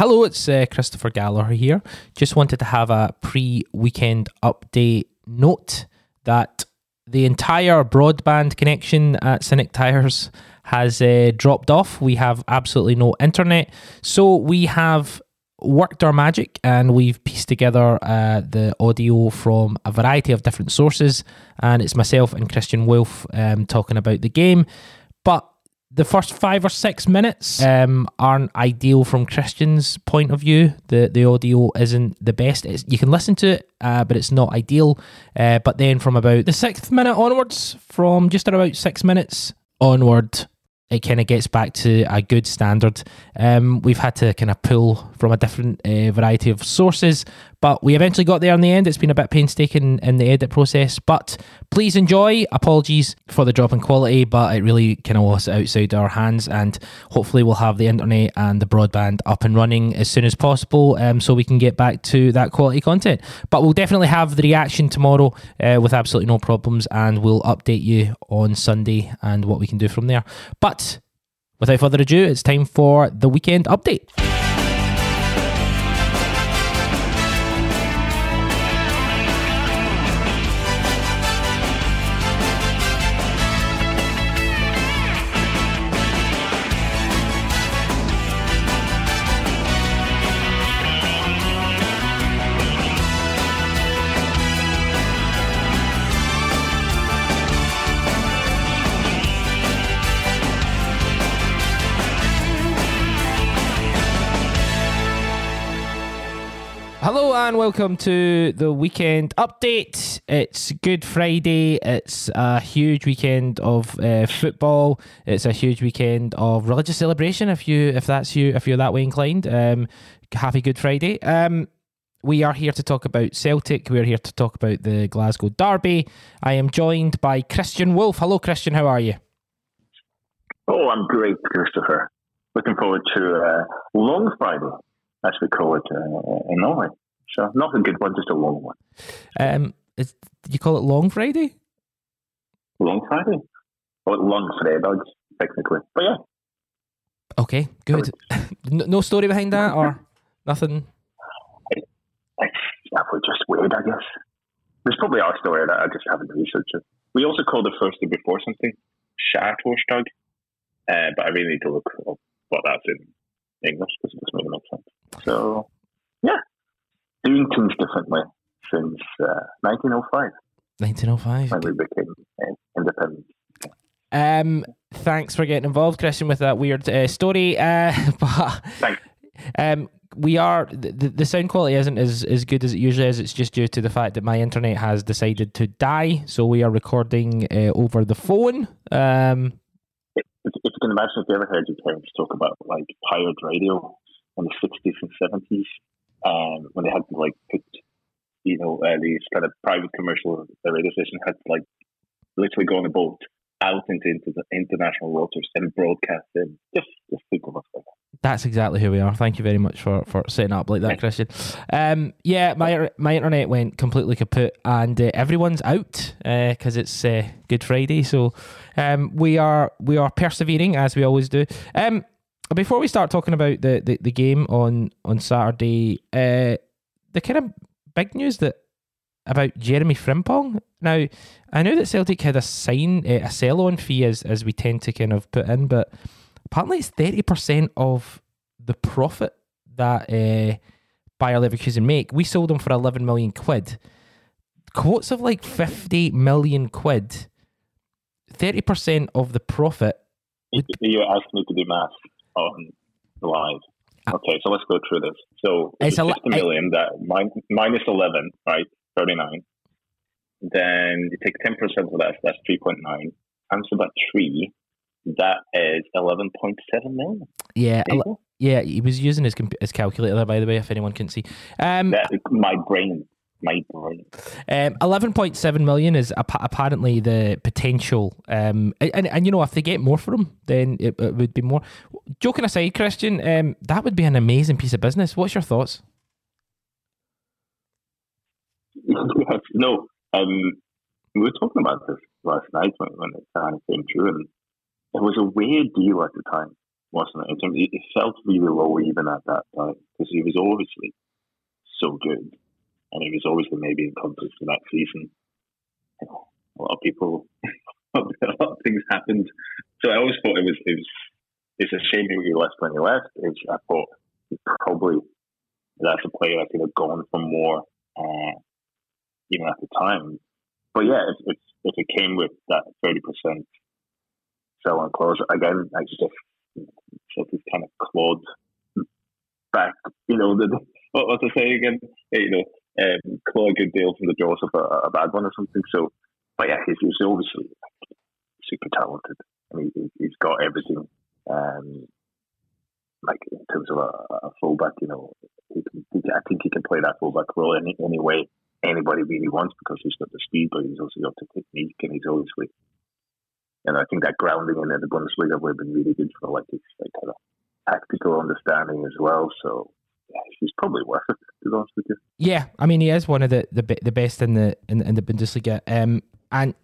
Hello, it's uh, Christopher Gallagher here. Just wanted to have a pre weekend update note that the entire broadband connection at Cynic Tires has uh, dropped off. We have absolutely no internet. So we have worked our magic and we've pieced together uh, the audio from a variety of different sources. And it's myself and Christian Wolf um, talking about the game. The first five or six minutes um, aren't ideal from Christian's point of view. The the audio isn't the best. It's, you can listen to it, uh, but it's not ideal. Uh, but then from about the sixth minute onwards, from just at about six minutes onward, it kind of gets back to a good standard. Um, we've had to kind of pull from a different uh, variety of sources, but we eventually got there in the end. It's been a bit painstaking in the edit process, but please enjoy. Apologies for the drop in quality, but it really kind of was outside our hands, and hopefully we'll have the internet and the broadband up and running as soon as possible, um, so we can get back to that quality content. But we'll definitely have the reaction tomorrow uh, with absolutely no problems, and we'll update you on Sunday and what we can do from there. But without further ado, it's time for the weekend update. Welcome to the weekend update. It's Good Friday. It's a huge weekend of uh, football. It's a huge weekend of religious celebration. If you, if that's you, if you're that way inclined, um, happy Good Friday. Um, we are here to talk about Celtic. We're here to talk about the Glasgow Derby. I am joined by Christian Wolf. Hello, Christian. How are you? Oh, I'm great, Christopher. Looking forward to uh, Long Friday as we call it uh, in Norway. So not a good one, just a long one. Um, is, you call it Long Friday? Long Friday? Or long fredag, technically. But yeah. Okay, good. no, story behind that or nothing? It's, just weird, I guess. There's probably our story that I just haven't researched it. We also call the first day before something Skärtorsdag, uh, but I really need to look up what that's in English because it doesn't really make sense. So, doing things differently since uh, 1905. 1905. When we became uh, independent. Um, thanks for getting involved, Christian, with that weird uh, story. Uh, but thanks. Um, we are the, the sound quality isn't as, as good as it usually is. It's just due to the fact that my internet has decided to die, so we are recording uh, over the phone. Um, if, if you can imagine, if you ever heard your parents talk about like pirate radio in the sixties and seventies, um, when they had to like put, you know, uh, these kind of private commercial radio station had to like literally go on a boat out into, into the international waters and broadcast in. Just, just think of us like that. That's exactly who we are. Thank you very much for, for setting up like that, Christian. Um, yeah, my my internet went completely kaput, and uh, everyone's out because uh, it's uh, Good Friday. So um, we are we are persevering as we always do. Um, before we start talking about the, the, the game on on Saturday, uh, the kind of big news that about Jeremy Frimpong. Now, I know that Celtic had a sign uh, a sell on fee as as we tend to kind of put in, but apparently it's thirty percent of the profit that uh, Bayer Leverkusen make. We sold them for eleven million quid. Quotes of like fifty million quid. Thirty percent of the profit. You asked me to do math on live. Okay, so let's go through this. So it's, it's 50 million that minus 11, right? 39. Then you take 10% of that, that's 3.9. Times about 3, that is 11.7 million. Yeah, yeah, he was using his his calculator, there, by the way, if anyone can see. Um, that, my brain my brain. Um, Eleven point seven million is ap- apparently the potential, um, and and you know if they get more for him, then it, it would be more. Joking aside, Christian, um, that would be an amazing piece of business. What's your thoughts? no, um, we were talking about this last night when, when it kind of came through, and it was a weird deal at the time, wasn't it? It felt really low even at that time because he was obviously so good, and he was obviously maybe in conflict for that season. A lot of people, a lot of things happened. So I always thought it was it was it's a shame he left when he left. It's, I thought probably that's a player I could have gone for more, uh, even at the time. But yeah, if, if, if it came with that thirty percent sell on close again, I just of kind of clawed back. You know, the, what was I say again? You know, um, claw a good deal from the jaws of a, a, bad one or something. So, but yeah, he's, he's obviously super talented, and he, he's got everything. Um, like in terms of a, a fullback, you know, he can, he I think he can play that fullback role any, any way anybody really wants because he's got the speed, but he's also got the technique, and he's obviously, and I think that grounding in the Bundesliga would have been really good for like his like, kind of tactical understanding as well. So he's probably worth it to be honest with you. Yeah, I mean he is one of the the, the best in the in, in the Bundesliga. Um, and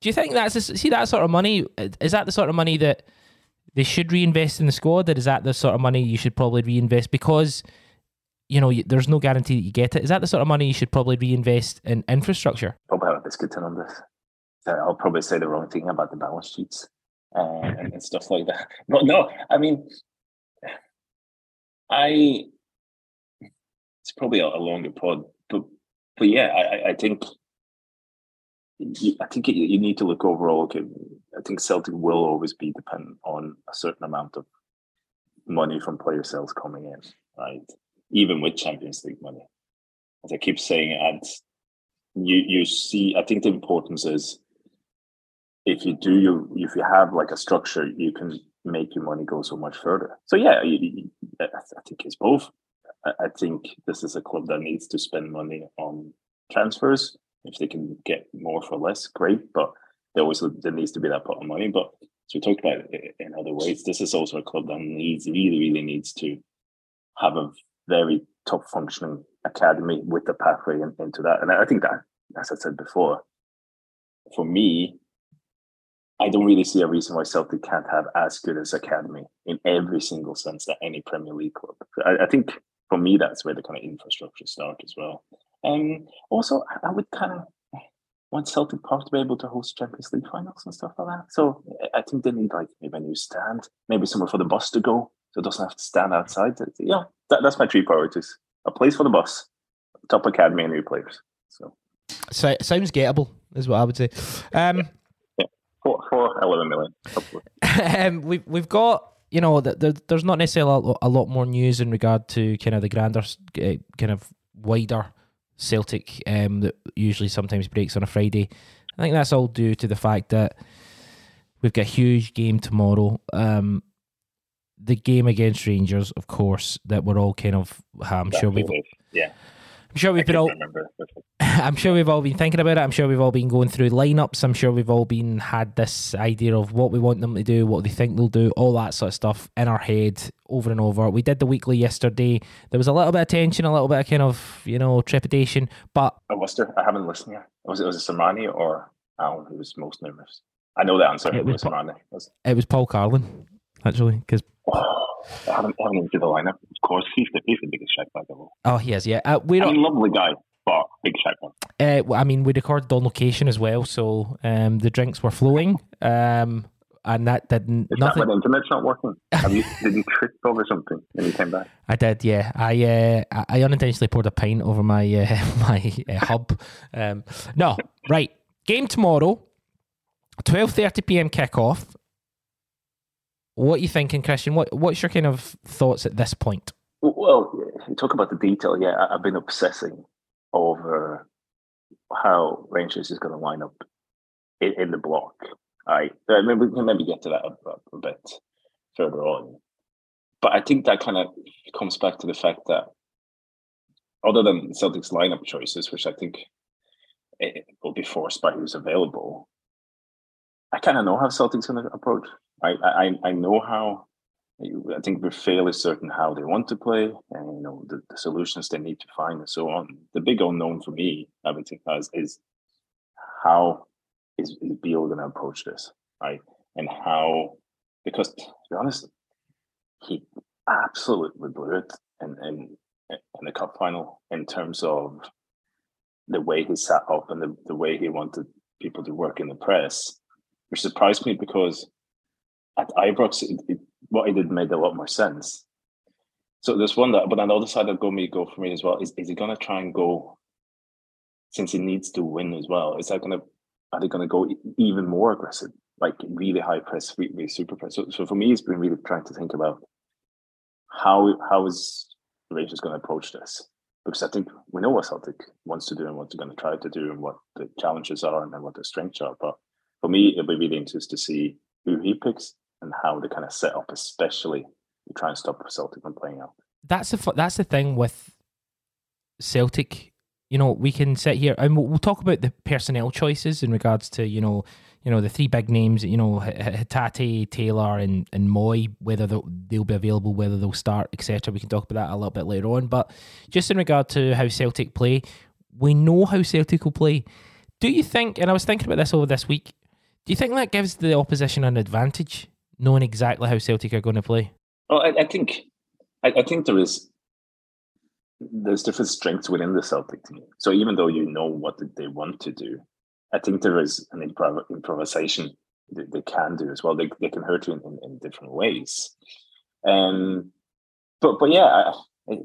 do you think that's a, see that sort of money? Is that the sort of money that they should reinvest in the squad? Or is that the sort of money you should probably reinvest because? You know, there's no guarantee that you get it. Is that the sort of money you should probably reinvest in infrastructure? Probably have a biscuit on this. I'll probably say the wrong thing about the balance sheets uh, and, and stuff like that. But no, I mean, I it's probably a, a longer pod, but but yeah, I, I think I think you need to look overall. Okay, I think Celtic will always be dependent on a certain amount of money from player sales coming in, right? Even with Champions League money, as I keep saying, and you you see, I think the importance is if you do you if you have like a structure, you can make your money go so much further. So yeah, you, you, I think it's both. I, I think this is a club that needs to spend money on transfers. If they can get more for less, great. But there always there needs to be that pot of money. But as we talked about in other ways, this is also a club that needs really, really needs to have a very top functioning academy with the pathway in, into that. And I think that, as I said before, for me, I don't really see a reason why Celtic can't have as good as academy in every single sense that any Premier League club. I, I think for me that's where the kind of infrastructure starts as well. And um, also, I would kind of want Celtic Park to be able to host Champions League finals and stuff like that. So I think they need like maybe a new stand, maybe somewhere for the bus to go, so it doesn't have to stand outside. Yeah, that, that's my three priorities: a place for the bus, top academy, and new players. So, so sounds gettable, is what I would say. Um, for, for 11 million. um, we've, we've got, you know, there, there's not necessarily a lot more news in regard to kind of the grander, uh, kind of wider Celtic um, that usually sometimes breaks on a Friday. I think that's all due to the fact that we've got a huge game tomorrow. Um, the game against Rangers, of course, that we're all kind of. I'm sure we've. Yeah. I'm sure we've been all. I'm sure we've all been thinking about it. I'm sure we've all been going through lineups. I'm sure we've all been had this idea of what we want them to do, what they think they'll do, all that sort of stuff in our head over and over. We did the weekly yesterday. There was a little bit of tension, a little bit of kind of you know trepidation, but oh, was there? I haven't listened yet. Was it was it Samani or Alan who was most nervous? I know the answer. It, it was, was Sermanni. It was Paul Carlin actually because. Oh. I haven't, I haven't into the lineup. Of course, he's the, he's the biggest shite bag of all. Oh, he is, yeah. Uh, we're I mean, lovely guy, but big shite bag. Uh, I mean, we recorded on location as well, so um, the drinks were flowing. Um, and that didn't. Is nothing. That when internet's not working? Have you, did you trip over something when you came back? I did, yeah. I uh, I unintentionally poured a pint over my uh, my uh, hub. Um, no, right. Game tomorrow, twelve thirty PM kickoff. What are you thinking, Christian? What What's your kind of thoughts at this point? Well, talk about the detail. Yeah, I've been obsessing over how Rangers is going to line up in, in the block. I, I mean, we can maybe get to that a, a bit further on, but I think that kind of comes back to the fact that other than Celtic's lineup choices, which I think it will be forced by who's available, I kind of know how Celtic's to approach I, I, I know how. I think we're fairly certain how they want to play, and you know the, the solutions they need to find, and so on. The big unknown for me, I would think, is, is how is, is Beale going to approach this, right? And how, because to be honest, he absolutely blew it in, in, in the cup final in terms of the way he sat up and the, the way he wanted people to work in the press, which surprised me because at Ibrox, it, it, what he did made a lot more sense. So there's one that, but on the other side of go me go for me as well. Is is he going to try and go since he needs to win as well? Is that going to are they going to go even more aggressive, like really high press, really super press? So, so for me, it's been really trying to think about how how is Rangers going to approach this because I think we know what Celtic wants to do and what they're going to try to do and what the challenges are and what their strengths are. But for me, it'll be really interesting to see who he picks and how they kind of set up, especially to try and stop Celtic from playing out. That's the that's the thing with Celtic. You know, we can sit here and we'll, we'll talk about the personnel choices in regards to you know you know the three big names, you know Hatate, Taylor, and and Mooy, whether they'll, they'll be available, whether they'll start, etc. We can talk about that a little bit later on. But just in regard to how Celtic play, we know how Celtic will play. Do you think? And I was thinking about this over this week. Do you think that gives the opposition an advantage, knowing exactly how Celtic are going to play? Well, I, I think, I, I think there is there's different strengths within the Celtic team. So even though you know what they want to do, I think there is an improv- improvisation that they can do as well. They, they can hurt you in, in, in different ways. Um, but but yeah, I,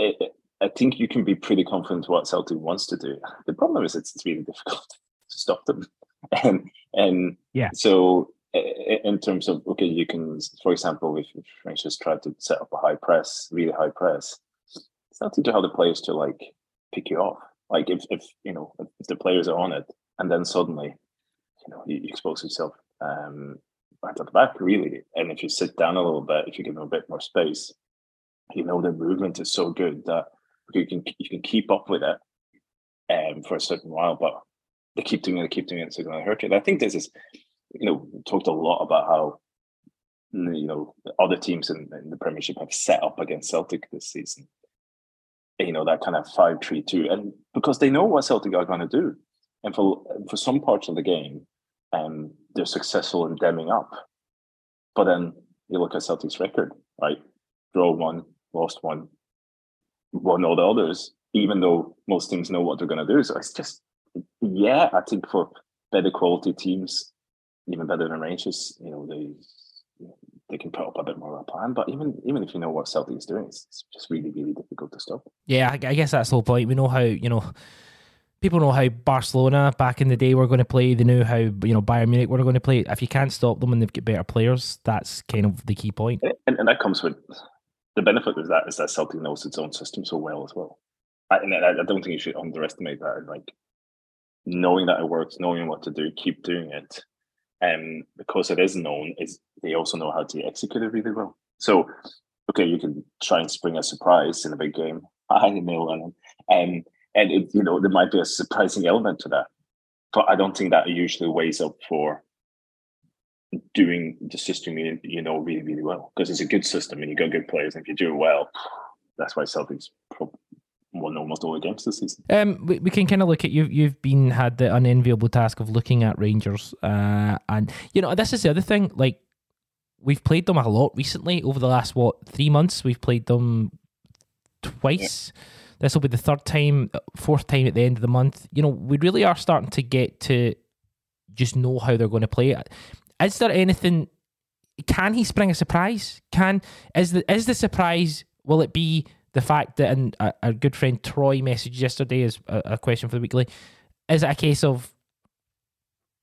I, I, think you can be pretty confident what Celtic wants to do. The problem is it's, it's really difficult to stop them. And and yeah, so in terms of okay, you can, for example, if, if Rangers tried to set up a high press, really high press, it's not to have the players to like pick you off like if, if you know if the players are on it, and then suddenly, you know, you, expose yourself um, right at the back, really. And if you sit down a little bit, if you give them a bit more space, you know, the movement is so good that you can you can keep up with it um, for a certain while, but they keep doing it, they keep doing it, so it's going to hurt you. And I think this is, you know, talked a lot about how you know other teams in, in the Premiership have set up against Celtic this season, you know that kind of five three two, and because they know what Celtic are going to do, and for for some parts of the game, um, they're successful in demming up. But then you look at Celtic's record, right? Draw one, lost one, won all the others. Even though most teams know what they're going to do, so it's just yeah, I think for better quality teams, even better than Rangers, you know, they they can put up a bit more of a plan. But even even if you know what Celtic is doing, it's, it's just really really difficult to stop. Yeah, I, I guess that's the whole point. We know how you know people know how Barcelona back in the day were going to play. They knew how you know Bayern Munich were going to play. If you can't stop them and they've got better players, that's kind of the key point. And, and that comes with the benefit of that is that Celtic knows its own system so well as well. I, and I, I don't think you should underestimate that. Like knowing that it works, knowing what to do, keep doing it, um, because it is known, is they also know how to execute it really well. So, okay, you can try and spring a surprise in a big game. I know, and um, and it, you know there might be a surprising element to that, but I don't think that usually weighs up for doing the system you, you know really really well because it's a good system and you got good players. And if you do it well, that's why Celtic's almost all the games this season. Um, we, we can kind of look at you. You've been had the unenviable task of looking at Rangers, uh, and you know this is the other thing. Like we've played them a lot recently over the last what three months. We've played them twice. Yeah. This will be the third time, fourth time at the end of the month. You know, we really are starting to get to just know how they're going to play. Is there anything? Can he spring a surprise? Can is the is the surprise? Will it be the fact that, and our good friend Troy messaged yesterday is a, a, question for the weekly. Is it a case of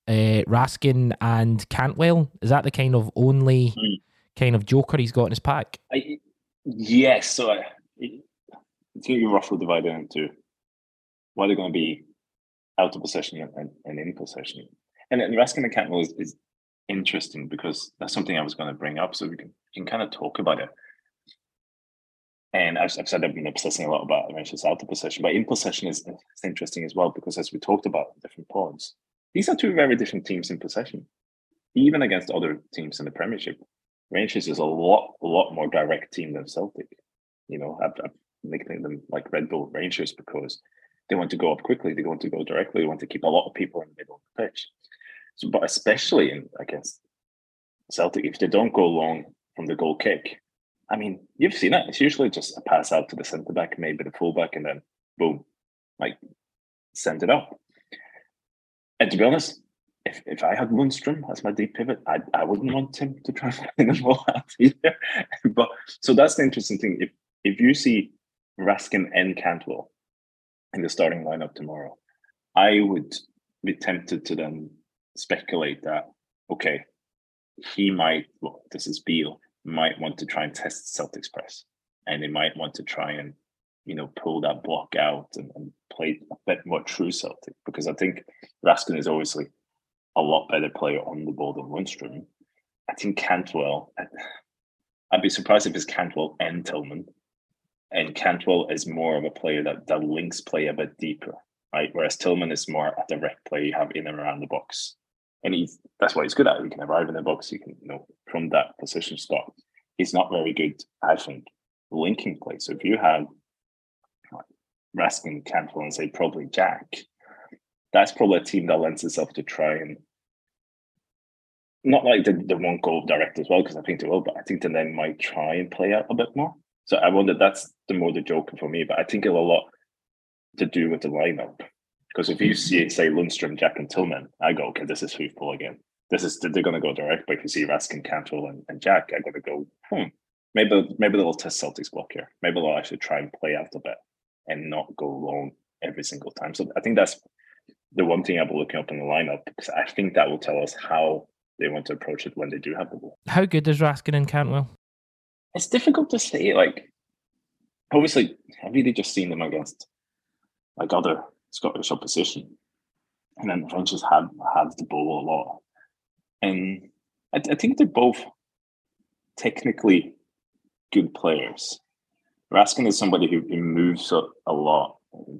uh, Raskin and Cantwell? Is that the kind of only mm. kind of joker he's got in his pack? I, yes. So I, I think you roughly divided into what are going to be out of possession and, and in possession. And, and Raskin and Cantwell is, is interesting because that's something I was going to bring up, so we can, we can kind of talk about it. And I've, I've said I've been obsessing a lot about Rangers out of possession, but in possession is, interesting as well because as we talked about different points, these are two very different teams in possession. Even against other teams in the Premiership, Rangers is a lot, a lot more direct team than Celtic. You know, I've, I've nicknamed them like Red Bull Rangers because they want to go up quickly, they want to go directly, they want to keep a lot of people in the middle of the pitch. So, but especially in against Celtic, if they don't go long from the goal kick, I mean, you've seen it. It's usually just a pass out to the centre back, maybe the fullback, and then boom, like send it up. And to be honest, if, if I had Lundstram as my deep pivot, I, I wouldn't want him to try and find the ball out either. but so that's the interesting thing. If if you see Raskin and Cantwell in the starting lineup tomorrow, I would be tempted to then speculate that okay, he might. Well, this is Beale might want to try and test Celtics press, and they might want to try and you know pull that block out and, and play a bit more true Celtic because I think Raskin is obviously a lot better player on the ball than Lundstram. I think Cantwell. I'd be surprised if it's Cantwell and Tillman. And Cantwell is more of a player that, that links play a bit deeper, right? Whereas Tillman is more a direct play you have in and around the box and he's that's what he's good at. He can arrive in the box. He can, you know, from that position spot. He's not very good, I think, linking play. So if you have Raskin, Cantwell, and say probably Jack, that's probably a team that lends itself to try and not like they, they won't go direct as well because I think they will, but I think they then might try and play out a bit more. So I wonder that's the more the joker for me, but I think it's a lot to do with the lineup because if you see, say, Lundstram, Jack, and Tillman, I go, okay, this is football again. This is they're going to go direct. But if you see Raskin, Cantwell, and, and Jack, I got to go. Hmm, maybe maybe they'll test Celtics block here. Maybe they'll actually try and play out a bit and not go long every single time. So I think that's the one thing I'll be looking up in the lineup because I think that will tell us how they want to approach it when they do have the ball. How good is Raskin and Cantwell? It's difficult to say. Like, obviously, I've really just seen them against like other Scottish opposition. And then the Rangers have had the ball a lot. And I, I think they're both technically good players. Raskin is somebody who, who moves a, a lot,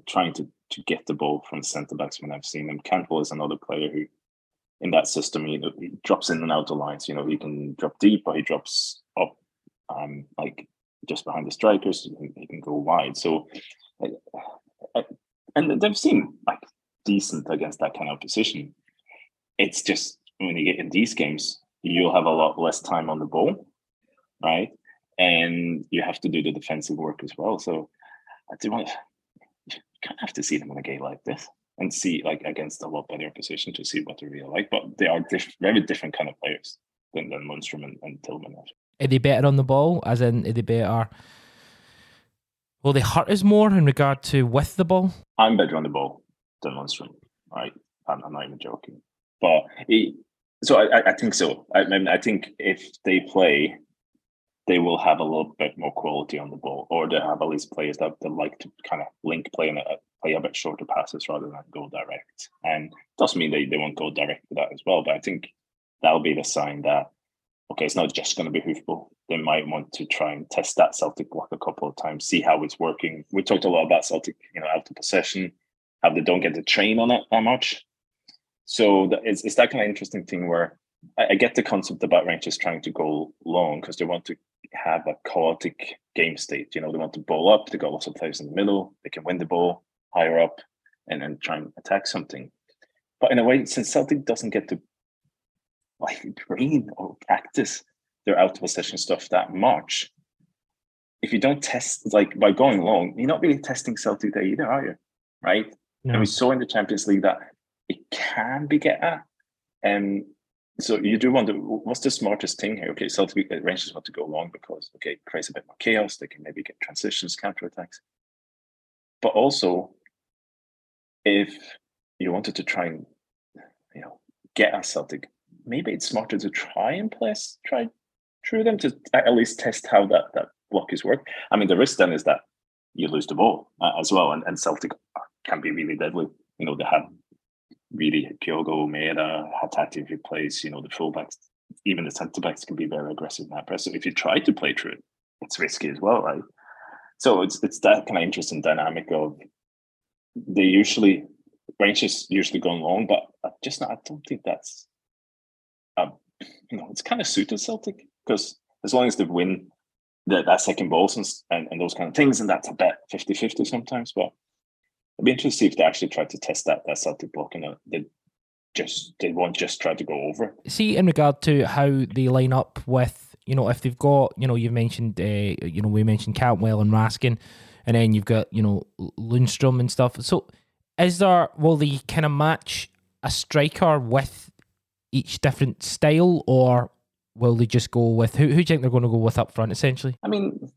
trying to, to get the ball from centre backs when I've seen him. Cantwell is another player who, in that system, you know, he drops in and out of lines. You know, he can drop deep or he drops up, um, like just behind the strikers. He can, he can go wide. So I, I, and they've seemed like decent against that kind of position. It's just when you get in these games, you'll have a lot less time on the ball, right? And you have to do the defensive work as well. So I do want to, kind of have to see them in a game like this and see like against a lot better position to see what they're really like. But they are diff- very different kind of players than, than Lundstram and, and Tillman. Are they better on the ball? As in, are they better Will they hurt us more in regard to with the ball? I'm better on the ball than Lundstram, right? I'm, I'm not even joking. But he, so I, I think so. I, mean, I think if they play, they will have a little bit more quality on the ball, or they have at least players that, that like to kind of link play and play a bit shorter passes rather than go direct. And doesn't mean they, they won't go direct to that as well, but I think that'll be the sign that okay, it's not just going to be hoofball. They might want to try and test that Celtic block a couple of times, see how it's working. We talked a lot about Celtic, you know, out of possession, how they don't get to train on it that much. So it's, it's that kind of interesting thing where I, I get the concept about Rangers trying to go long because they want to have a chaotic game state. You know, they want to ball up, they got lots of players in the middle, they can win the ball higher up and then try and attack something. But in a way, since Celtic doesn't get to like train or practice their out of possession stuff that much. If you don't test, like by going long, you're not really testing Celtic there either, are you? Right? No. And we saw in the Champions League that it can be get at. And so you do wonder what's the smartest thing here? Okay, Celtic uh, Rangers want to go long because okay, it creates a bit more chaos. They can maybe get transitions, counter attacks. But also, if you wanted to try and you know get a Celtic maybe it's smarter to try and place try through them to at least test how that that block is work. I mean, the risk then is that you lose the ball uh, as well, and, and Celtic can be really deadly. You know, they have really Kyogo, Maeda, Hatate who plays. You know, the fullbacks, even the centre backs can be very aggressive in that press. So if you try to play through it, it's risky as well, right? So it's it's that kind of interesting dynamic of they usually Rangers usually going long, but just not, I don't think that's you know, it's kind of suited Celtic because as long as they win the, that second ball and, and those kind of things, and that's a bet 50 50 sometimes. But I'd be interested if they actually tried to test that, that Celtic block and they just they won't just try to go over. See, in regard to how they line up with you know, if they've got, you know, you've mentioned, uh, you know, we mentioned Cantwell and Raskin, and then you've got, you know, Lundstram and stuff. So, is there will they kind of match a striker with each different style, or will they just go with who? Who do you think they're going to go with up front? Essentially, I mean,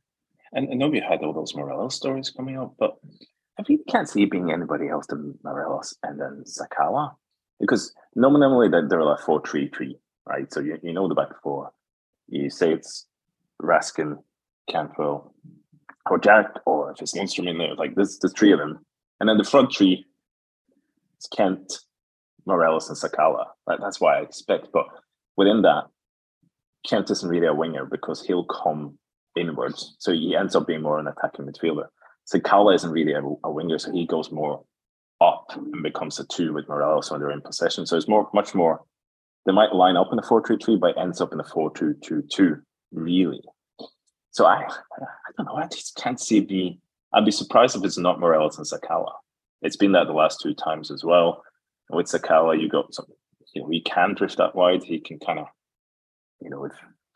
I, I know we had all those Morelos stories coming up, but I really can't see it being anybody else than Morelos and then Sakala because nominally they're like four three three, right? So you, you know the back four. You say it's Raskin, Cantwell, or Jack, or if it's Lundstram in there, like there's, there's three of them. And then the front three is Kent, Morelos, and Sakala. Right? That's why I expect. But within that, Kent isn't really a winger because he'll come inwards. So he ends up being more an attacking midfielder. Sakala isn't really a, a winger, so he goes more up and becomes a two with Morelos when they're in possession. So it's more, much more. They might line up in the four-three-three, but ends up in the four-two-two-two. Really. So I, I don't know. I just can't see it be. I'd be surprised if it's not Morelos and Sakala. It's been that the last two times as well. With Sakala, you got some. You know, he can drift that wide. He can kind of, you know, with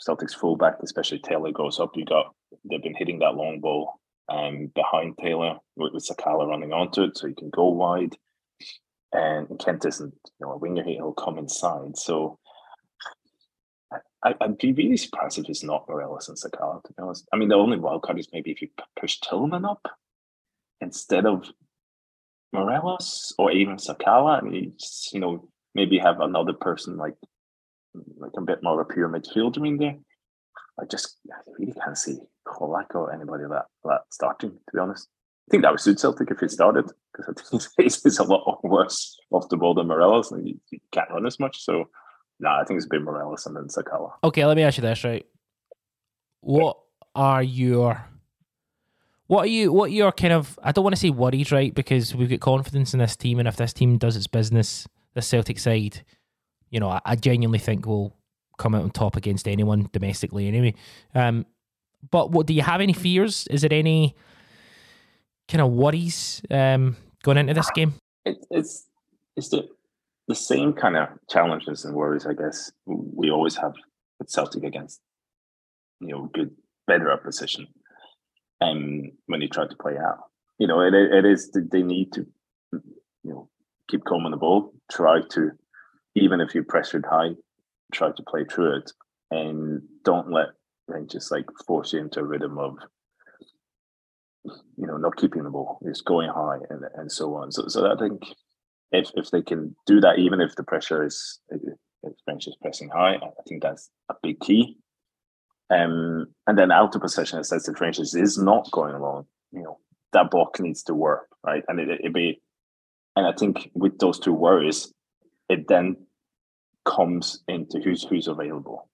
Celtics fullback, especially Taylor goes up. You got they've been hitting that long ball um, behind Taylor with, with Sakala running onto it, so he can go wide. And Kent isn't, you know, a winger; he'll come inside. So I, would be really surprised if it's not Morelos and Sakala. To be honest, I mean, the only wild card is maybe if you push Tillman up instead of Morelos or even Sakala. I mean, you know, maybe have another person like like a bit more of a pure midfielder in there. I just I really can't see Colak or anybody that that starting. To be honest, I think that would suit Celtic if he started because I think his is a lot worse off the ball than Morelos, and he can't run as much. So, no, nah, I think it's been Morelos and then Sakala. Okay, let me ask you this: right, what are your what are you what are your kind of I don't want to say worries, right? Because we've got confidence in this team, and if this team does its business, the Celtic side, you know, I, I genuinely think will come out on top against anyone domestically anyway. Um, but what do you have any fears? Is there any kind of worries um, going into this game? It, it's it's the the same kind of challenges and worries, I guess. We always have with Celtic against you know good better opposition, um, when you try to play out, you know it it is they need to you know keep combing the ball, try to even if you pressured high, try to play through it, and don't let and just like force you into a rhythm of you know not keeping the ball, just going high and and so on. So so I think if if they can do that, even if the pressure is if French is pressing high, I think that's a big key. Um, and then out of possession, as the French is, not going along. You know that block needs to work right, and it it be. And I think with those two worries, it then comes into who's who's available,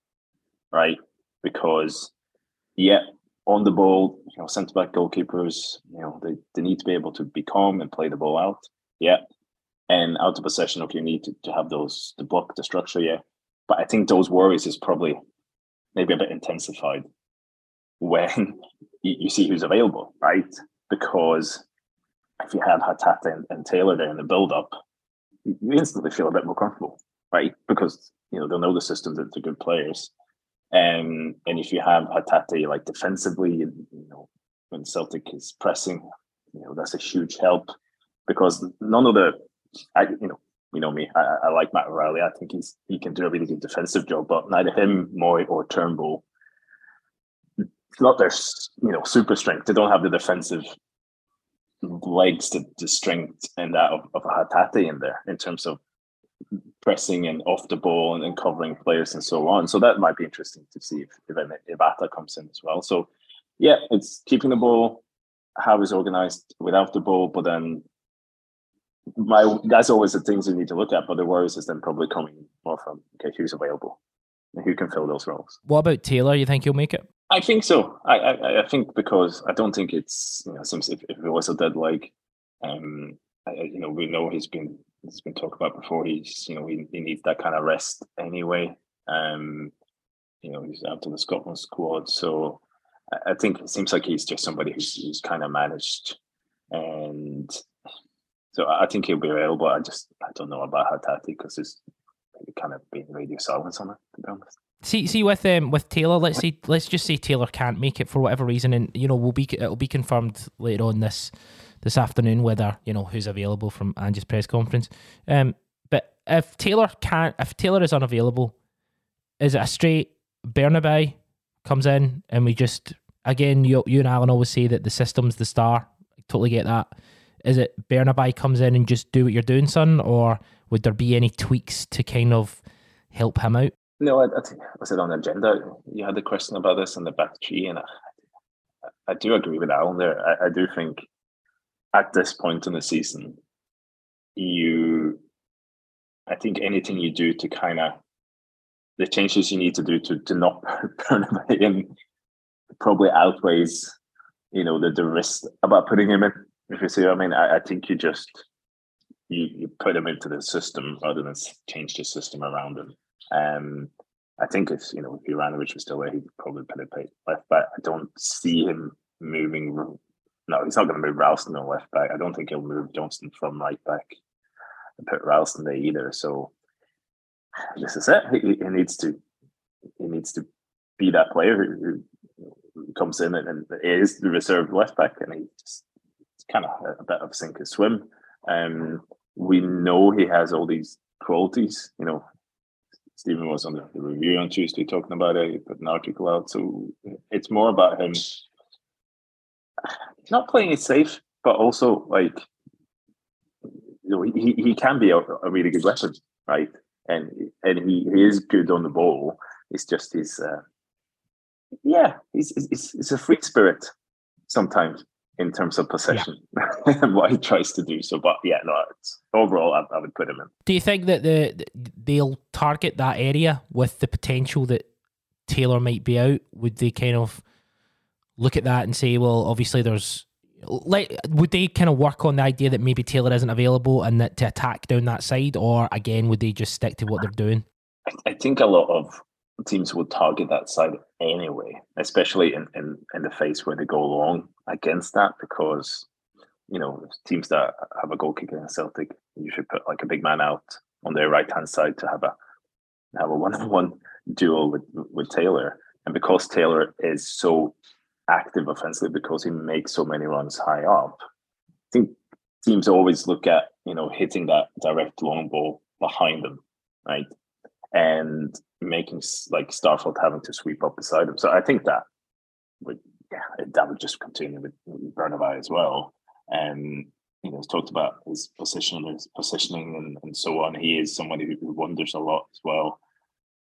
right? because yeah, on the ball, you know, centre back goalkeepers, you know, they, they need to be able to be calm and play the ball out. Yeah. And out of possession, okay, you need to, to have those to block the structure, yeah. But I think those worries is probably maybe a bit intensified when you, see who's available, right? Because if you have Hatate and, and Taylor there in the build up, you instantly feel a bit more comfortable, right? Because you know they'll know the systems, they're good players. Um, and if you have Hatate like defensively, you know, when Celtic is pressing, you know, that's a huge help because none of the, I, you know, you know me, I, I like Matt O'Riley. I think he's he can do a really good defensive job, but neither him, Mooy, or Turnbull, not their you know super strength. They don't have the defensive legs to, the strength and that of, of Hatate in there in terms of pressing and off the ball and, and covering players and so on. So that might be interesting to see if if, if comes in as well. So yeah, it's keeping the ball, how it's organized without the ball, but then my that's always the things you need to look at. But the worries is then probably coming more from okay, who's available and who can fill those roles. What about Taylor? You think he'll make it? I think so. I I, I think because I don't think it's you know seems if, if it was a dead leg, um, I, you know we know he's been he's been talked about before. He's you know he, he needs that kind of rest anyway. Um, you know he's out of the Scotland squad, so I, I think it seems like he's just somebody who's, who's kind of managed, and so I think he'll be available. I just I don't know about Hatate because there's kind of been radio silence on it to be honest. See, see with um with Taylor, let's see, let's just say Taylor can't make it for whatever reason, and you know we'll be it'll be confirmed later on this this afternoon whether you know who's available from Ange's press conference. Um, but if Taylor can't, if Taylor is unavailable, is it a straight Bernabei comes in and we just again you you and Alan always say that the system's the star. I totally get that. Is it Bernabei comes in and just do what you're doing, son, or would there be any tweaks to kind of help him out? No, I, I was it on the agenda? You had the question about this in the back tree, and I, I do agree with Alan there. I, I do think at this point in the season, you, I think anything you do to kind of the changes you need to do to to not burn him in probably outweighs, you know, the the risk about putting him in. If you see what I mean, I, I think you just you, you put them into the system rather than change the system around them. Um, I think if you know if Juranovic was still there, he'd probably put it left back. I don't see him moving. No, he's not going to move Ralston on left back. I don't think he'll move Johnston from right back and put Ralston there either. So this is it. He, he needs to he needs to be that player who, who comes in and, and, is the reserve left back, and he just kind of a, bit of sink or swim. Um, we know he has all these qualities. You know, Stephen was on the, the review on Tuesday talking about it. He put an article out, so it's more about him not playing it safe, but also like you know he, he can be a, a really good weapon, right? And and he, he is good on the ball. It's just his uh, yeah, he's, he's a free spirit sometimes in terms of possession yeah. and what he tries to do. So, but yeah, no, overall, I, I, would put him in. Do you think that the they'll target that area with the potential that Taylor might be out? Would they kind of look at that and say, well, obviously there's like would they kind of work on the idea that maybe Taylor isn't available and that to attack down that side, or again would they just stick to what they're doing? I think a lot of teams would target that side anyway, especially in, in, in the face where they go along against that because you know teams that have a goal kicker in Celtic, you should put like a big man out on their right hand side to have a have a one on one duel with with Taylor, and because Taylor is so active offensively because he makes so many runs high up. I think teams always look at you know hitting that direct long ball behind them, right, and making like Starfelt having to sweep up beside him. So I think that would yeah that would just continue with, Bernabei as well. And you know, talked about his position, his positioning, and, and so on. He is somebody who, who wonders a lot as well.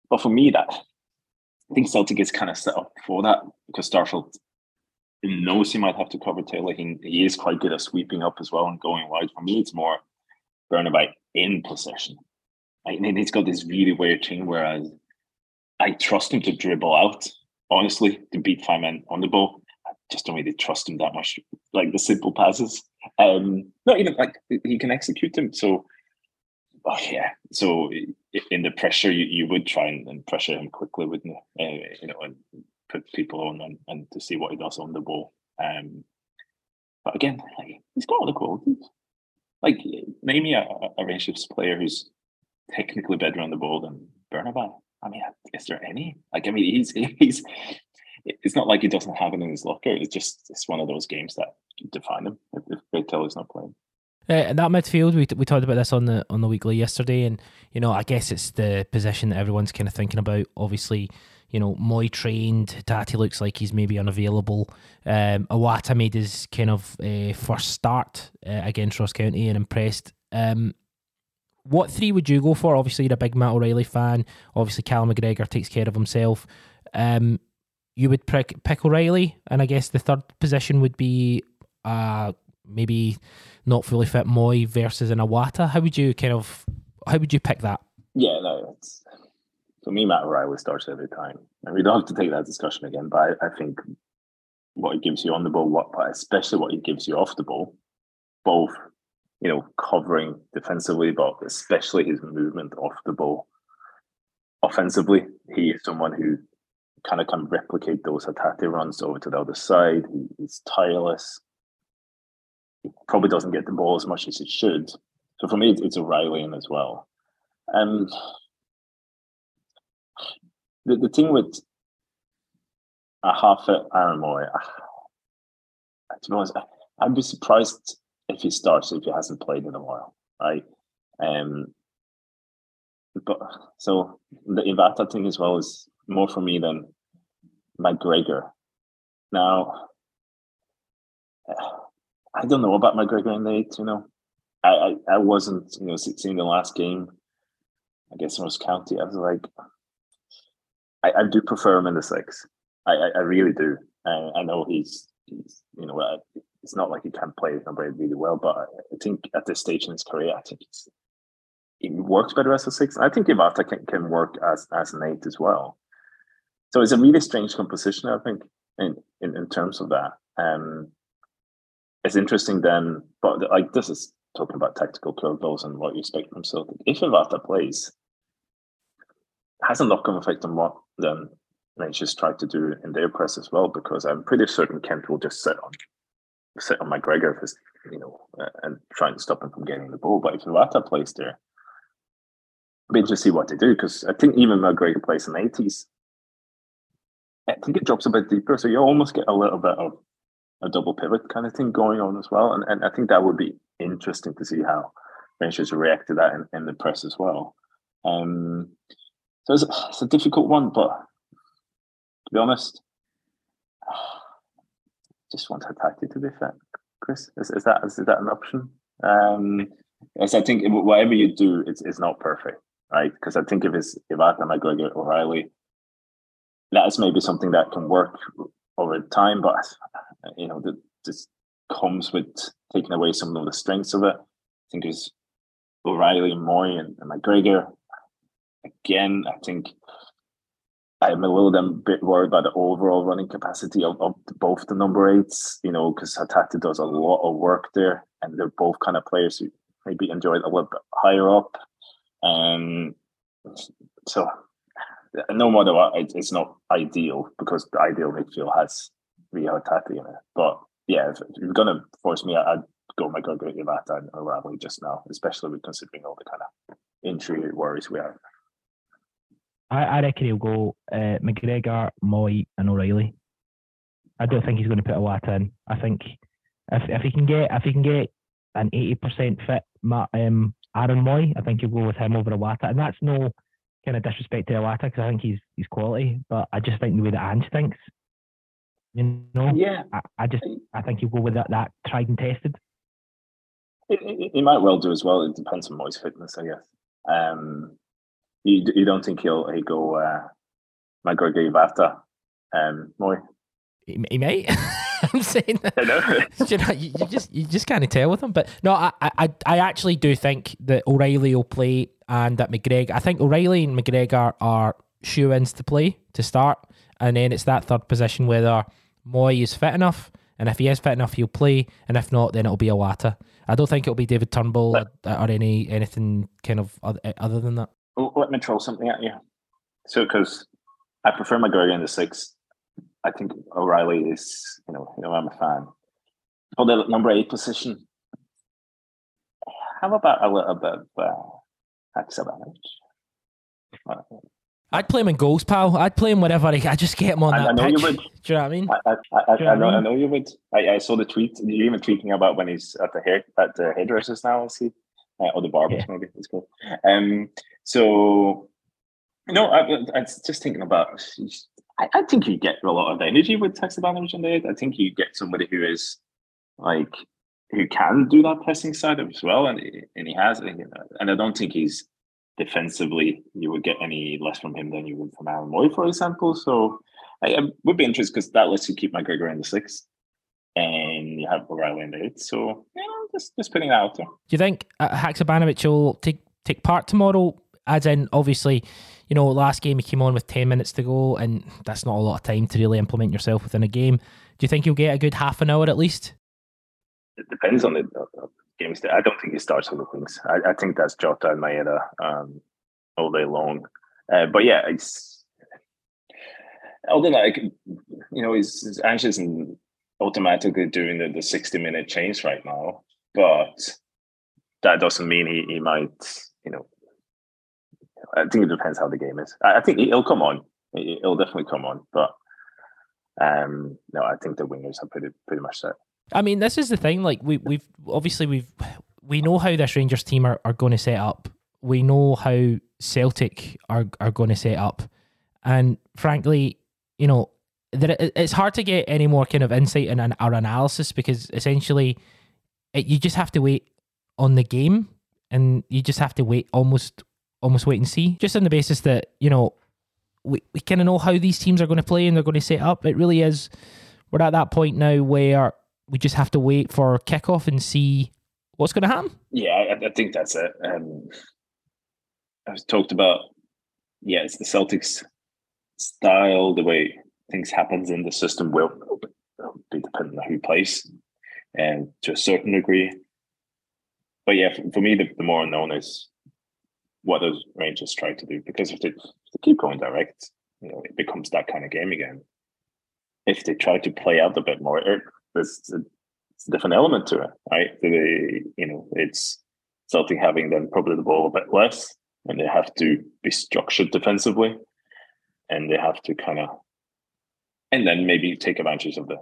But for me, that I think Celtic is kind of set up for that because Starfelt knows he might have to cover Taylor. He, he is quite good at sweeping up as well and going wide. For me, it's more Bernabei in possession. I mean, he's got this really weird thing whereas I trust him to dribble out, honestly, to beat five men on the ball. I just don't really trust him that much, like the simple passes. Um, not even like he can execute them. So, oh yeah. So in the pressure, you, you would try and, and pressure him quickly, wouldn't you? Uh, you know, and put people on and, and to see what he does on the ball. Um, but again, like, he's got all the qualities. Like, me a, a Rangers player who's technically better on the ball than Bernabei. I mean, is there any? Like, I mean, he's he's. It's not like he doesn't have it in his locker. It's just it's one of those games that define him if, Taylor's not playing. Uh, and that midfield, we, we talked about this on the on the weekly yesterday, and you know, I guess it's the position that everyone's kind of thinking about. Obviously, you know, Mooy trained. Tati looks like he's maybe unavailable. Um, Iwata made his kind of uh, first start uh, against Ross County and impressed. Um, what three would you go for? Obviously, you're a big Matt O'Riley fan. Obviously, Cal McGregor takes care of himself. Um, you would pick, pick O'Riley, and I guess the third position would be uh, maybe not fully fit Mooy versus an Iwata. How would you kind of how would you pick that? Yeah, no, it's for me, Matt O'Riley starts every time. And we don't have to take that discussion again, but I, I think what he gives you on the ball, what especially what he gives you off the ball, both, you know, covering defensively, but especially his movement off the ball. Offensively, he is someone who kind of can replicate those Hatate runs over to the other side. He, he's tireless. He probably doesn't get the ball as much as he should. So for me, it's, it's O'Riley in as well. And the, the thing with a half fit Aaron Mooy, ah, to be honest, I'd be surprised if he starts if he hasn't played in a while, right? Um, but so the Iwata thing as well is more for me than McGregor. Now, I don't know about McGregor in the eight. You know, I, I, I wasn't you know seeing the last game. I guess Ross County. I was like, I, I do prefer him in the six. I, I, I really do. I, I know he's he's you know it's not like he can't play nobody really well, but I think at this stage in his career, I think he works better as a six. I think Iwata can, can work as as an eight as well. So it's a really strange composition, I think, in in, in terms of that. Um, it's interesting then, but like this is talking about tactical curveballs and what you expect from Celtic. If Iwata plays, has a knock-on effect on what then Rangers tried to do in their press as well, because I'm pretty certain Kent will just sit on sit on McGregor, for, you know, uh, and try and stop him from getting the ball. But if Iwata plays there, be interesting to see what they do because I think even McGregor plays in the eighties. I think it drops a bit deeper, so you almost get a little bit of a double pivot kind of thing going on as well, and and I think that would be interesting to see how Rangers react to that in, in the press as well. Um, so it's a, it's a difficult one, but be honest, just want Hatate to be fit. Chris, is, is that is is that an option? Um, yes, I think whatever you do, it's, it's not perfect, right? Because I think if it's Iwata, McGregor, O'Riley, that's maybe something that can work over time, but you know, that just comes with taking away some of the strengths of it. I think it's O'Riley, Mooy, and, and McGregor. Again, I think I'm a little bit worried about the overall running capacity of, of both the number eights, you know, because Hatate does a lot of work there, and they're both kind of players who maybe enjoy it a little bit higher up. Um, so, no matter what, it's not ideal because the ideal midfield has Rio Hatate in it. But yeah, if, if you're going to force me, I'd go McGregor, Iwata, and O'Riley just now, especially with considering all the kind of injury worries we have. I, I reckon he'll go uh, McGregor, Mooy, and O'Riley. I don't think he's going to put a lot in. I think if if he can get if he can get an eighty percent fit um, Aaron Mooy, I think he'll go with him over Iwata, and that's no kind of disrespect to Iwata because I think he's he's quality, but I just think the way that Ange thinks, you know, yeah, I, I just I think he'll go with that that tried and tested. He might well do as well. It depends on Mooy's fitness, I guess. Um, you, you don't think he'll he go uh, McGregor Iwata um, Mooy? He, he might. I'm saying that. You, know, you, you, just you just can't tell with him. But no, I, I I actually do think that O'Riley will play and that McGregor. I think O'Riley and McGregor are shoe ins to play to start, and then it's that third position whether Mooy is fit enough, and if he is fit enough, he'll play, and if not, then it'll be Iwata. I don't think it'll be David Turnbull or, or, any anything kind of other, other than that let me throw something at you. So, because I prefer McGregor in the six, I think O'Riley is, you know, you know, I'm a fan. For the number eight position, how about a little bit of uh, Haksabanovic? I'd play him in goals, pal. I'd play him wherever I, I just get him on I, that I know pitch. You would. Do you know what I mean? I, I, I, I know, I know you would. I, I saw the tweet. You even tweeting about when he's at the hair at the hairdressers now. I see, uh, or the barbers yeah. maybe it's called. Um, so, no, I, I was just thinking about. I, I, think you get a lot of energy with Haksabanovic in there. I think you get somebody who is like who can do that pressing side as well, and and he has. And I don't think he's defensively you would get any less from him than you would from Aaron Mooy, for example. So I, I would be interested because that lets you keep McGregor in the six, and you have O'Riley in the eight. So you know, just just putting that out there. Do you think uh, Haksabanovic will take take part tomorrow? as in obviously, you know, last game he came on with ten minutes to go, and that's not a lot of time to really implement yourself within a game. Do you think you'll get a good half an hour at least? It depends on the uh, game. I don't think he starts on the wings. I, I think that's Jota and Maeda um, all day long. Uh, but yeah, it's although like you know, he's, he's anxious and automatically doing the, the sixty minute change right now, but that doesn't mean he, he might you know I think it depends how the game is. I, think he'll come on. it'll definitely come on. But um, no, I think the wingers are pretty pretty much set. I mean, this is the thing. Like we we've obviously we've we know how this Rangers team are, are going to set up. We know how Celtic are are going to set up, and frankly, you know, that it's hard to get any more kind of insight in an, our analysis because essentially, it, you just have to wait on the game, and you just have to wait almost almost wait and see, just on the basis that you know we, we kind of know how these teams are going to play and they're going to set up. It really is. We're at that point now where we just have to wait for kickoff and see what's going to happen. Yeah, I, I think that's it. Um, I've talked about, yeah, it's the Celtics style, the way things happens in the system will be dependent on who plays, and to a certain degree. But yeah, for, for me, the, the more unknown is what those Rangers try to do. Because if they, if they keep going direct, you know, it becomes that kind of game again. If they try to play out a bit more, it, there's a, it's a different element to it, right? They, you know, it's something having them probably the ball a bit less, and they have to be structured defensively, and they have to kind of, and then maybe take advantage of the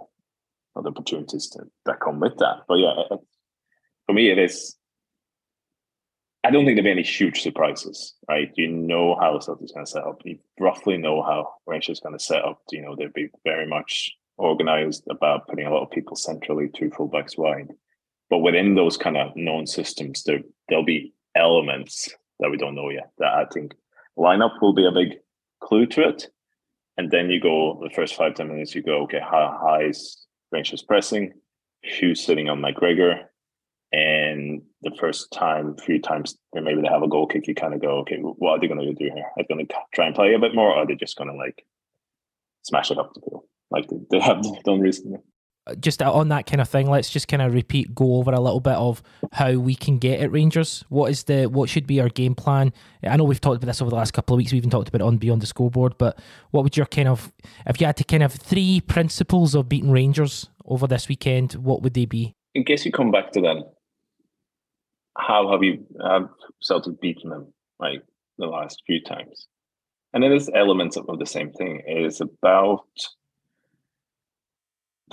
of the opportunities to, that come with that. But yeah, for me, it is I don't think there'll be any huge surprises, right? You know how Celtics going to set up. You roughly know how Rangers is going to set up. You know they'll be very much organized about putting a lot of people centrally, two fullbacks wide. But within those kind of known systems, there there'll be elements that we don't know yet. That I think lineup will be a big clue to it. And then you go the first five ten minutes. You go okay, how high is Rangers pressing? Who's sitting on McGregor? And the first time, few times, maybe they have a goal kick, you kind of go, okay, what are they going to do here? Are they going to try and play a bit more, or are they just going to like smash it up the field like they have done recently? Uh, just on that kind of thing, let's just kind of repeat, go over a little bit of how we can get at Rangers. What is the what should be our game plan? I know we've talked about this over the last couple of weeks. We even talked about it on Beyond the Scoreboard. But what would your kind of if you had to kind of three principles of beating Rangers over this weekend? What would they be? In case you come back to them, how have you have Celtic beaten them like the last few times? And it is elements of, of the same thing. It is about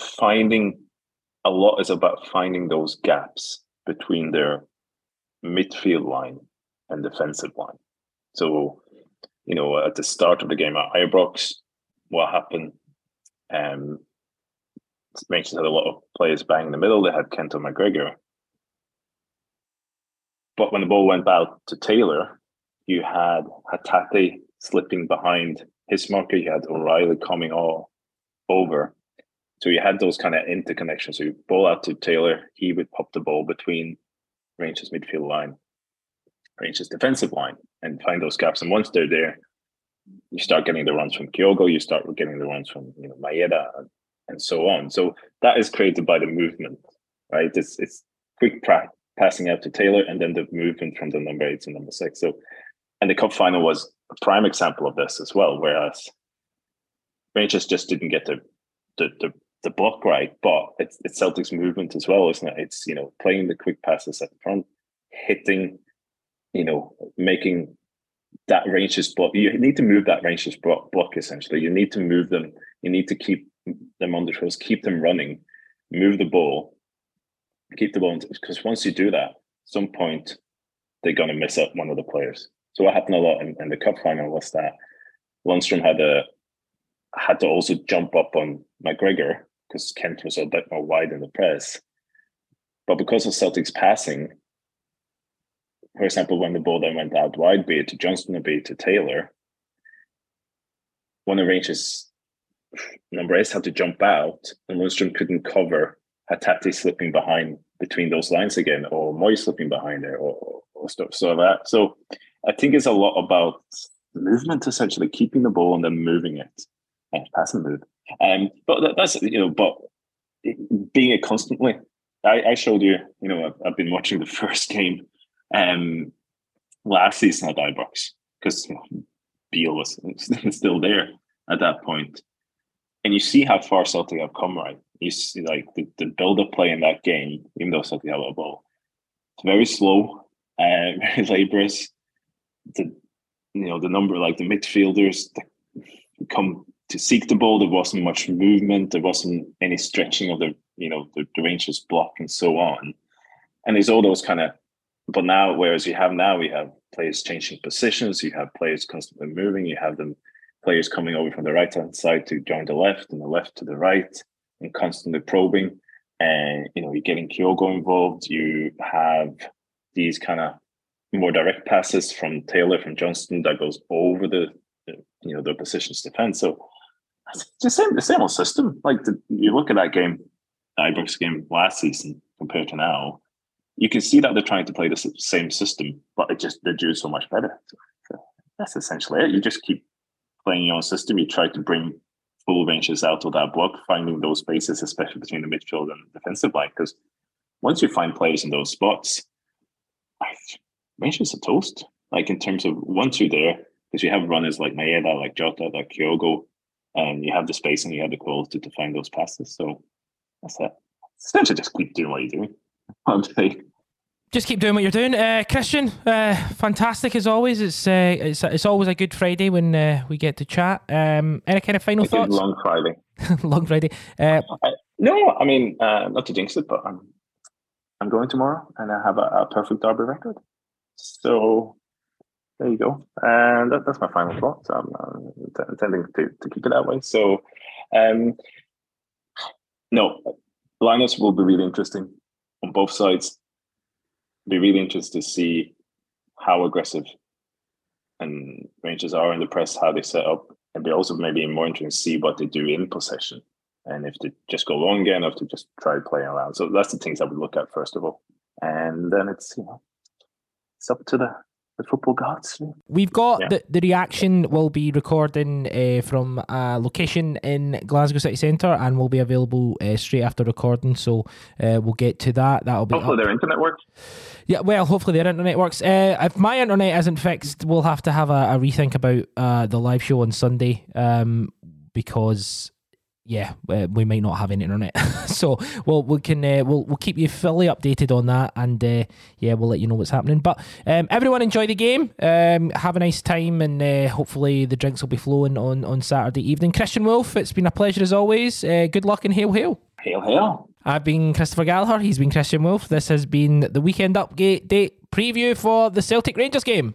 finding a lot is about finding those gaps between their midfield line and defensive line. So, you know, at the start of the game at Ibrox, what happened? Um, Rangers had a lot of players bang in the middle. They had Kent on McGregor, but when the ball went out to Taylor, you had Hatate slipping behind his marker. You had O'Riley coming all over. So you had those kind of interconnections. So you ball out to Taylor, he would pop the ball between Rangers midfield line, Rangers defensive line, and find those gaps. And once they're there, you start getting the runs from Kyogo, you start getting the runs from you know Maeda and, and so on. So that is created by the movement, right? It's it's quick pra- passing out to Taylor, and then the movement from the number eight to number six. So, and the cup final was a prime example of this as well. Whereas Rangers just didn't get the the the, the block right, but it's it's Celtic's movement as well, isn't it? It's you know playing the quick passes at the front, hitting, you know, making that Rangers block. You need to move that Rangers block, block essentially. You need to move them. You need to keep them on the toes, keep them running, move the ball, keep the ball because once you do that, some point they're going to miss up one of the players. So what happened a lot in, in the cup final was that Lundstram had a had to also jump up on McGregor because Kent was a bit more wide in the press. But because of Celtic's passing, for example, when the ball then went out wide, be it to Johnston or be it to Taylor, one of Rangers number eight had to jump out, and Lundstram couldn't cover Hatate slipping behind between those lines again, or Mooy slipping behind there, or, or stuff. So that so I think it's a lot about movement, essentially keeping the ball and then moving it and pass and move. Um, but that, that's you know, but being it constantly. I, I showed you, you know, I've, I've, been watching the first game um last season at Ibrox because you know, Beale was still there at that point and you see how far Celtic have come, right? You see like the, the build up play in that game, even though Celtic have a ball, it's very slow, uh, very laborious. The you know the number like the midfielders, come to seek the ball. There wasn't much movement. There wasn't any stretching of the you know the, the Rangers block and so on. And there's all those kind of. But now, whereas you have now, we have players changing positions. You have players constantly moving. You have them players coming over from the right hand side to join the left, and the left to the right, and constantly probing. And you know, you're getting Kyogo involved. You have these kind of more direct passes from Taylor, from Johnston that goes over the, you know, the positions defense. So it's the same, the same old system. Like the, you look at that game, the Ibrox game last season compared to now, you can see that they're trying to play the same system, but it just they do so much better. So that's essentially it. You just keep playing your own system. You try to bring full ranges out of that block, finding those spaces, especially between the midfield and defensive line. Because once you find players in those spots, Rangers are toast. Like in terms of once you're there, because you have runners like Maeda, like Jota, like Kyogo, and you have the space and you have the quality to find those passes. So that's it. Essentially, just keep doing what you're doing. Just keep doing what you're doing, uh, Christian. Uh, fantastic as always. It's uh, it's it's always a good Friday when uh, we get to chat. Um, any kind of final thoughts? Long Friday. long Friday. Uh, no, I mean uh, not to jinx it, but I'm I'm going tomorrow and I have a, a perfect Derby record. So there you go. And that, that's my final thought. I'm uh, intending to, to keep it that way. So, um, no, lineups will be really interesting on both sides. Be really interested to see how aggressive and Rangers are in the press, how they set up, and be also maybe more interesting to see what they do in possession, and if they just go long again, or if they just try playing around. So that's the things I would look at first of all, and then it's you know it's up to the the football gods. We've got yeah. the, the reaction will be recording uh, from a location in Glasgow City Centre and will be available uh, straight after recording. So uh, we'll get to that. That'll be hopefully up. their internet works. Yeah, well, hopefully their internet works. if my internet isn't fixed, we'll have to have a, a rethink about the live show on Sunday um, because yeah, uh, we might not have an internet. so well, we can uh, we'll we'll keep you fully updated on that, and uh, yeah, we'll let you know what's happening. But um, everyone enjoy the game, um, have a nice time, and uh, hopefully the drinks will be flowing on on Saturday evening. Christian Wolf, it's been a pleasure as always. Uh, good luck and hail hail. Hail hail. I've been Christopher Gallagher. He's been Christian Wolf. This has been the weekend update date preview for the Celtic Rangers game.